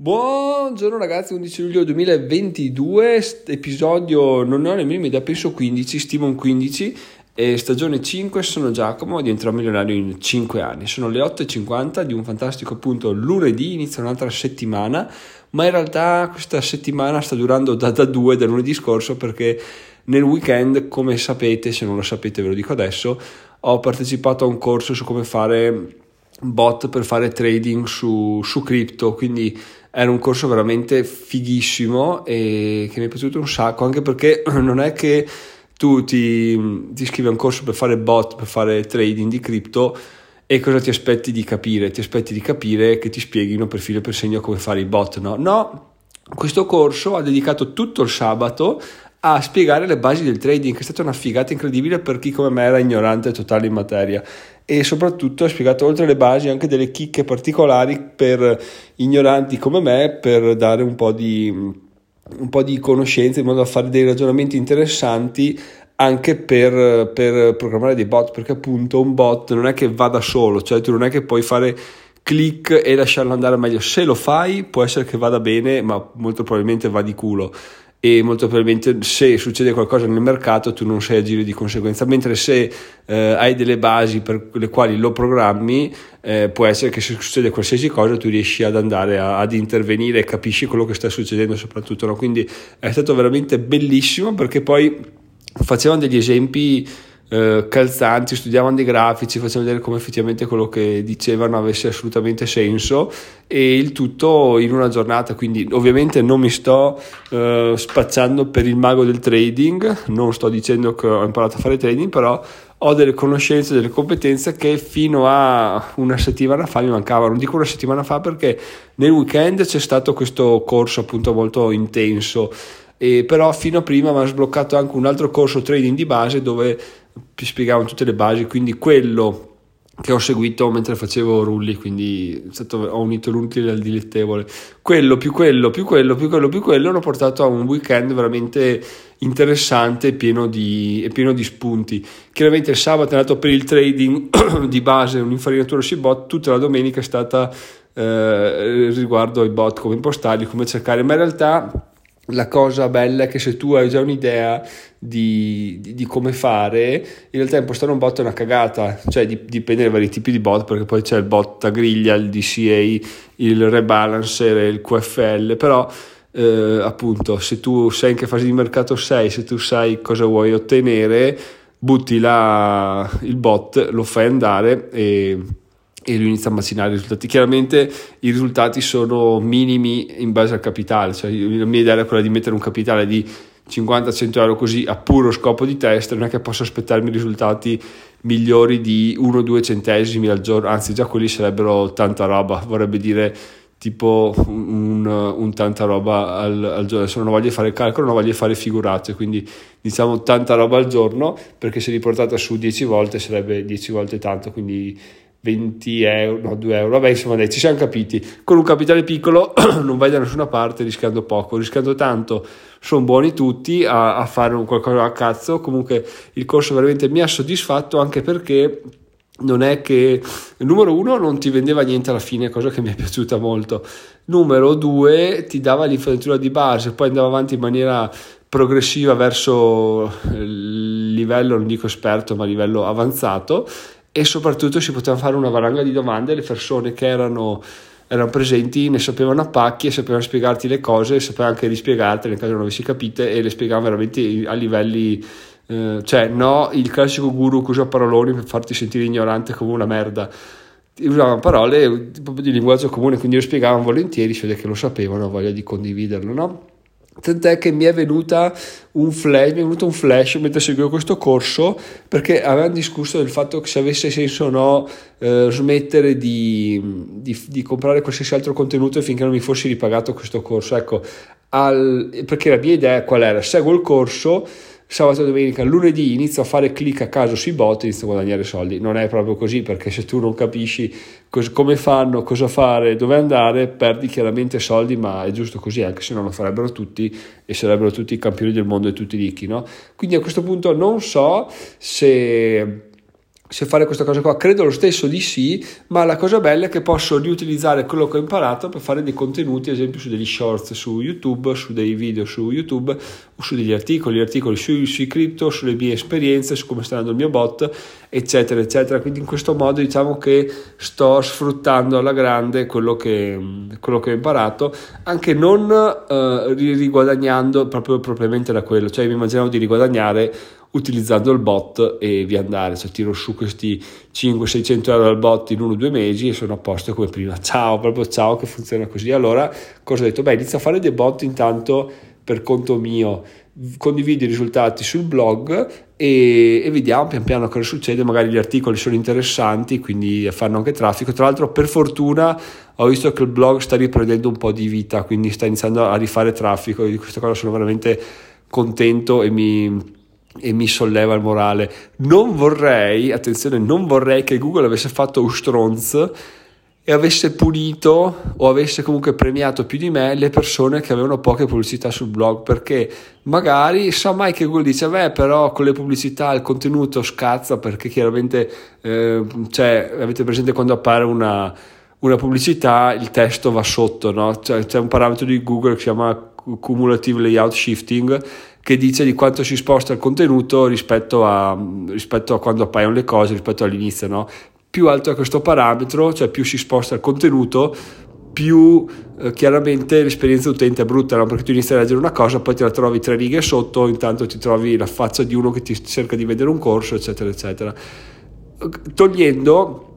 Buongiorno ragazzi, 11 luglio 2022, episodio non ho nemmeno idea, penso 15, stimo un 15 e stagione 5, sono Giacomo, diventerò milionario in 5 anni. Sono le 8.50 di un fantastico appunto lunedì, inizia un'altra settimana, ma in realtà questa settimana sta durando da, da due, da lunedì scorso perché nel weekend, come sapete, se non lo sapete ve lo dico adesso, ho partecipato a un corso su come fare bot per fare trading su, su cripto, quindi era un corso veramente fighissimo e che mi è piaciuto un sacco, anche perché non è che tu ti, ti iscrivi a un corso per fare bot, per fare trading di cripto e cosa ti aspetti di capire? Ti aspetti di capire che ti spieghino per filo e per segno come fare i bot, no? No, questo corso ha dedicato tutto il sabato a spiegare le basi del trading, che è stata una figata incredibile per chi come me era ignorante totale in materia e soprattutto ha spiegato oltre le basi anche delle chicche particolari per ignoranti come me per dare un po' di, un po di conoscenza in modo da fare dei ragionamenti interessanti anche per, per programmare dei bot perché appunto un bot non è che va da solo cioè tu non è che puoi fare click e lasciarlo andare meglio. Se lo fai può essere che vada bene ma molto probabilmente va di culo e molto probabilmente se succede qualcosa nel mercato tu non sai agire di conseguenza, mentre se eh, hai delle basi per le quali lo programmi eh, può essere che se succede qualsiasi cosa tu riesci ad andare a, ad intervenire e capisci quello che sta succedendo soprattutto, no? quindi è stato veramente bellissimo perché poi facevano degli esempi eh, calzanti, studiavano dei grafici, facevano vedere come effettivamente quello che dicevano avesse assolutamente senso e il tutto in una giornata, quindi ovviamente non mi sto eh, spacciando per il mago del trading, non sto dicendo che ho imparato a fare trading, però ho delle conoscenze, delle competenze che fino a una settimana fa mi mancavano. Non dico una settimana fa perché nel weekend c'è stato questo corso appunto molto intenso. E però fino a prima mi ha sbloccato anche un altro corso trading di base dove spiegavano tutte le basi, quindi quello che ho seguito mentre facevo rulli, quindi stato, ho unito l'utile al dilettevole. Quello più quello più quello più quello più quello hanno portato a un weekend veramente interessante e pieno di, pieno di spunti. Chiaramente il sabato è andato per il trading di base, un'infarinatura sui bot, tutta la domenica è stata eh, riguardo ai bot, come impostarli, come cercare, ma in realtà la cosa bella è che se tu hai già un'idea di, di, di, come fare, in realtà impostare un bot è una cagata, cioè dipende dai vari tipi di bot, perché poi c'è il bot a griglia, il DCA, il rebalancer il QFL, però eh, appunto se tu sai in che fase di mercato sei, se tu sai cosa vuoi ottenere, butti là il bot, lo fai andare e e lui inizia a macinare i risultati. Chiaramente i risultati sono minimi in base al capitale, cioè la mia idea era quella di mettere un capitale di 50-100 euro così a puro scopo di test, non è che posso aspettarmi risultati migliori di 1-2 centesimi al giorno, anzi già quelli sarebbero tanta roba, vorrebbe dire tipo un, un tanta roba al, al, giorno, adesso non voglio fare il calcolo, non voglio fare figurate, quindi diciamo tanta roba al giorno, perché se riportata su 10 volte sarebbe 10 volte tanto, quindi 20 euro, no 2 euro, vabbè insomma dai, ci siamo capiti, con un capitale piccolo non vai da nessuna parte rischiando poco, rischiando tanto, sono buoni tutti a, a fare un qualcosa a cazzo, comunque il corso veramente mi ha soddisfatto anche perché non è che numero uno non ti vendeva niente alla fine, cosa che mi è piaciuta molto. Numero due ti dava l'infrastruttura di base, poi andava avanti in maniera progressiva verso il livello, non dico esperto, ma livello avanzato e soprattutto si poteva fare una valanga di domande le persone che erano, erano presenti ne sapevano a pacchi e sapevano spiegarti le cose sapevano anche rispiegartele nel caso non avessi capite e le spiegavano veramente a livelli eh, cioè no il classico guru che usa paroloni per farti sentire ignorante come una merda usavano parole proprio di linguaggio comune quindi lo spiegavano volentieri si che lo sapevano voglia di condividerlo no? Tant'è che mi è, flash, mi è venuto un flash mentre seguivo questo corso perché avevamo discusso del fatto che se avesse senso o no eh, smettere di, di, di, comprare qualsiasi altro contenuto finché non mi fossi ripagato questo corso. Ecco, al, perché la mia idea qual era? Seguo il corso sabato e domenica, lunedì inizio a fare click a caso sui bot e inizio a guadagnare soldi. Non è proprio così perché se tu non capisci cos- come fanno, cosa fare, dove andare, perdi chiaramente soldi, ma è giusto così, anche se non lo farebbero tutti e sarebbero tutti i campioni del mondo e tutti ricchi, no? Quindi a questo punto non so se se fare questa cosa qua. Credo lo stesso di sì, ma la cosa bella è che posso riutilizzare quello che ho imparato per fare dei contenuti, ad esempio su degli shorts su YouTube, su dei video su YouTube, o su degli articoli, articoli sui, sui cripto, sulle mie esperienze, su come sta andando il mio bot, eccetera, eccetera. Quindi in questo modo diciamo che sto sfruttando alla grande quello che, quello che ho imparato, anche non eh, riguadagnando proprio propriamente da quello, cioè mi immaginavo di riguadagnare utilizzando il bot e vi andare, cioè tiro su questi 500-600 euro al bot in uno o due mesi e sono a posto come prima, ciao, proprio ciao che funziona così, allora cosa ho detto? Beh inizio a fare dei bot intanto per conto mio, condivido i risultati sul blog e, e, vediamo pian piano cosa succede, magari gli articoli sono interessanti, quindi fanno anche traffico. Tra l'altro, per fortuna, ho visto che il blog sta riprendendo un po' di vita, quindi sta iniziando a rifare traffico. Di questa cosa sono veramente contento e mi, e mi solleva il morale. Non vorrei, attenzione, non vorrei che Google avesse fatto un stronz e avesse punito o avesse comunque premiato più di me le persone che avevano poche pubblicità sul blog perché magari sa mai che Google dice beh però con le pubblicità il contenuto scazza perché chiaramente eh, cioè avete presente quando appare una, una pubblicità il testo va sotto no? cioè, c'è un parametro di Google che si chiama cumulative layout shifting che dice di quanto si sposta il contenuto rispetto a, rispetto a quando appaiono le cose, rispetto all'inizio. No? Più alto è questo parametro, cioè più si sposta il contenuto, più eh, chiaramente l'esperienza utente è brutta, no? perché tu inizi a leggere una cosa, poi te la trovi tre righe sotto, intanto ti trovi la faccia di uno che ti cerca di vedere un corso, eccetera, eccetera. Togliendo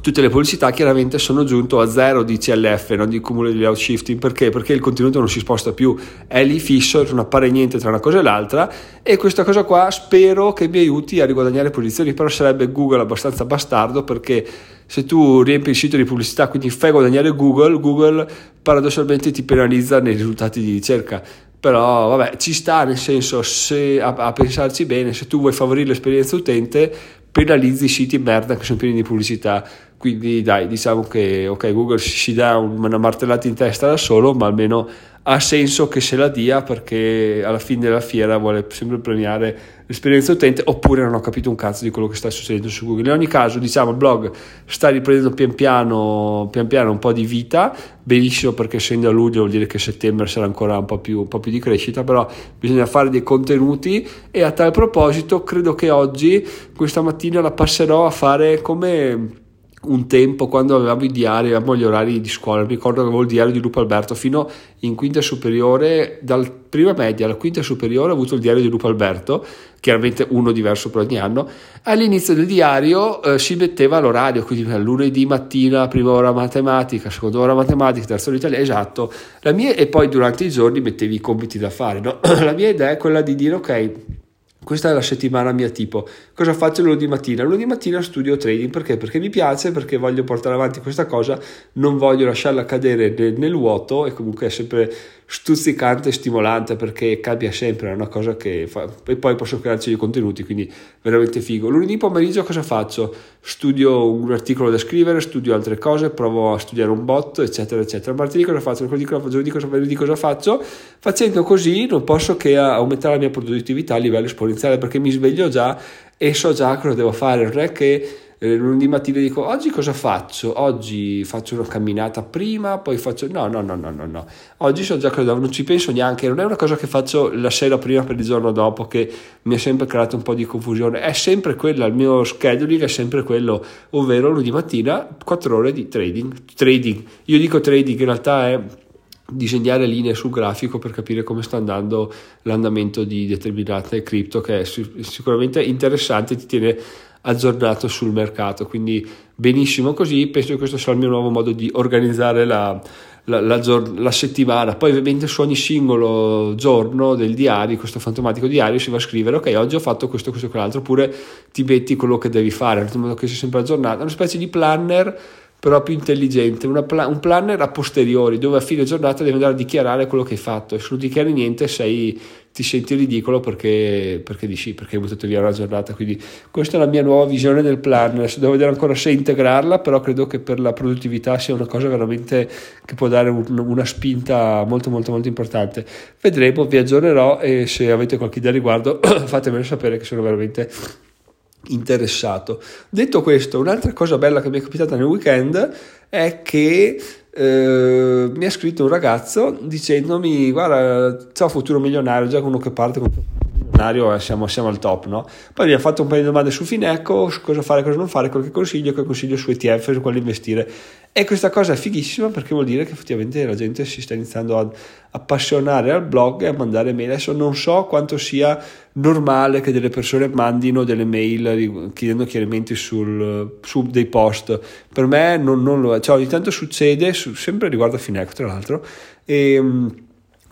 tutte le pubblicità chiaramente sono giunto a zero di CLF, non di cumulo di layout shifting, perché? Perché il contenuto non si sposta più, è lì fisso, non appare niente tra una cosa e l'altra. E questa cosa qua spero che mi aiuti a riguadagnare posizioni, però sarebbe Google abbastanza bastardo perché se tu riempi il sito di pubblicità, quindi fai guadagnare Google, Google paradossalmente ti penalizza nei risultati di ricerca. Però vabbè ci sta nel senso se, a, a, pensarci bene se tu vuoi favorire l'esperienza utente penalizzi i siti merda che sono pieni di pubblicità. Quindi dai, diciamo che ok, Google si dà una martellata in testa da solo, ma almeno ha senso che se la dia perché alla fine della fiera vuole sempre premiare l'esperienza utente oppure non ho capito un cazzo di quello che sta succedendo su Google. In ogni caso, diciamo, il blog sta riprendendo pian piano, pian piano un po' di vita, benissimo perché essendo a luglio vuol dire che settembre sarà ancora un po, più, un po' più di crescita, però bisogna fare dei contenuti e a tal proposito credo che oggi, questa mattina, la passerò a fare come un tempo quando avevamo i diari, avevamo gli orari di scuola, mi ricordo che avevo il diario di Lupo Alberto. Fino in quinta superiore, dal prima media alla quinta superiore ho avuto il diario di Lupo Alberto, chiaramente uno diverso per ogni anno, all'inizio del diario eh, si metteva l'orario, quindi lunedì mattina, prima ora matematica, seconda ora matematica, terza ora italiano, esatto, la mia, e poi durante i giorni mettevi i compiti da fare, no? la mia idea è quella di dire ok, questa è la settimana mia tipo. Cosa faccio lunedì mattina? Lunedì mattina studio trading perché? Perché mi piace, perché voglio portare avanti questa cosa, non voglio lasciarla cadere nel, nel vuoto e comunque è sempre stuzzicante e stimolante perché cambia sempre, è una cosa che fa e poi posso crearci dei contenuti, quindi veramente figo. Lunedì pomeriggio cosa faccio? Studio un articolo da scrivere, studio altre cose, provo a studiare un bot, eccetera, eccetera. Martedì cosa faccio? Mercoledì cosa faccio? Giovedì cosa, cosa faccio? Facendo così non posso che aumentare la mia produttività a livello esponenziale perché mi sveglio già e so già cosa devo fare, non è che eh, lunedì mattina dico oggi cosa faccio? Oggi faccio una camminata prima, poi faccio no, no, no, no, no, no. Oggi so già cosa non ci penso neanche, non è una cosa che faccio la sera prima per il giorno dopo che mi ha sempre creato un po' di confusione, è sempre quella, il mio scheduling è sempre quello, ovvero lunedì mattina 4 ore di trading. Trading, io dico trading, in realtà è disegnare linee sul grafico per capire come sta andando l'andamento di determinate cripto che è sicuramente interessante ti tiene aggiornato sul mercato. Quindi benissimo così, penso che questo sia il mio nuovo modo di organizzare la, la, la, la, settimana. Poi ovviamente su ogni singolo giorno del diario, questo fantomatico diario, si va a scrivere ok, oggi ho fatto questo, questo, quell'altro, oppure ti metti quello che devi fare, in modo che sia sempre aggiornato. Una specie di planner però più intelligente, pla- un planner a posteriori dove a fine giornata devi andare a dichiarare quello che hai fatto. E se non dichiari niente sei, ti senti ridicolo perché, perché dici perché hai buttato via una giornata? Quindi questa è la mia nuova visione del planner. Devo vedere ancora se integrarla però credo che per la produttività sia una cosa veramente che può dare un, una spinta molto molto molto importante. Vedremo, vi aggiornerò e se avete qualche idea riguardo fatemelo sapere che sono veramente interessato. Detto questo, un'altra cosa bella che mi è capitata nel weekend è che eh, mi ha scritto un ragazzo dicendomi guarda ciao futuro milionario già uno che parte con milionario siamo, siamo, al top no? poi mi ha fatto un paio di domande su Fineco su cosa fare cosa non fare qualche consiglio qualche consiglio su ETF su quale investire e questa cosa è fighissima perché vuol dire che effettivamente la gente si sta iniziando ad appassionare al blog e a mandare mail. Adesso non so quanto sia normale che delle persone mandino delle mail chiedendo chiarimenti sul, su dei post. Per me non, non lo è. Cioè, ogni tanto succede, su, sempre riguardo a Fineco tra l'altro, e,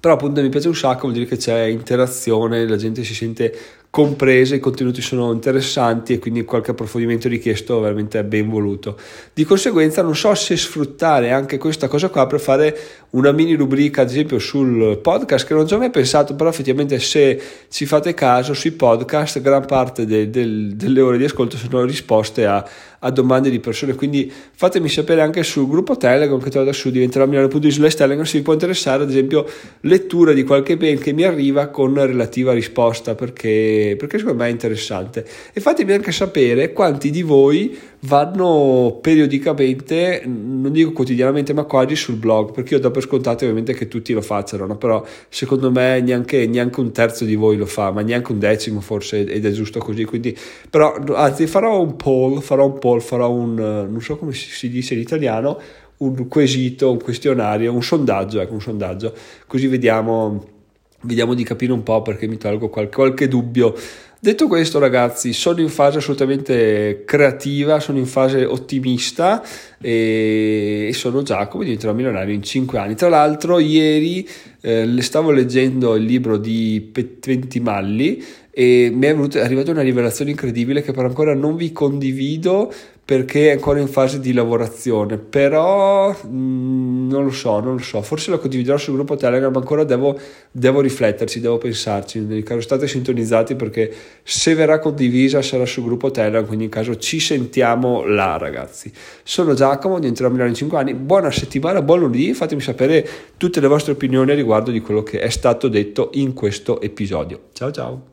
però appunto mi piace un sacco, vuol dire che c'è interazione, la gente si sente comprese, i contenuti sono interessanti e quindi qualche approfondimento richiesto veramente è ben voluto. Di conseguenza non so se sfruttare anche questa cosa qua per fare una mini rubrica ad esempio sul podcast che non ho già mai pensato, però effettivamente se ci fate caso sui podcast gran parte de, de, delle ore di ascolto sono risposte a, a, domande di persone, quindi fatemi sapere anche sul gruppo Telegram che adesso diventerà milano.it Telegram se vi può interessare ad esempio lettura di qualche mail che mi arriva con relativa risposta perché perché, secondo me è interessante. E fatemi anche sapere quanti di voi vanno periodicamente, non dico quotidianamente, ma quasi sul blog, perché io do per scontato ovviamente che tutti lo facciano, no? però secondo me neanche, neanche, un terzo di voi lo fa, ma neanche un decimo forse, ed è giusto così, quindi, però anzi farò un poll, farò un poll, farò un, non so come si dice in italiano, un quesito, un questionario, un sondaggio, ecco un sondaggio, così vediamo Vediamo di capire un po' perché mi tolgo qualche, qualche dubbio. Detto questo, ragazzi, sono in fase assolutamente creativa, sono in fase ottimista e sono Giacomo, diventerò milionario in 5 anni. Tra l'altro, ieri eh, stavo leggendo il libro di Pentimalli e mi è, venuta, è arrivata una rivelazione incredibile che per ancora non vi condivido perché è ancora in fase di lavorazione, però mh, mm, non lo so, non lo so, forse lo condividerò sul gruppo Telegram, ancora devo, devo rifletterci, devo pensarci, nel caso state sintonizzati perché se verrà condivisa sarà sul gruppo Telegram, quindi in caso ci sentiamo là ragazzi. Sono Giacomo, diventerò a Milano in 5 anni, buona settimana, buon lunedì, fatemi sapere tutte le vostre opinioni riguardo di quello che è stato detto in questo episodio. Ciao ciao!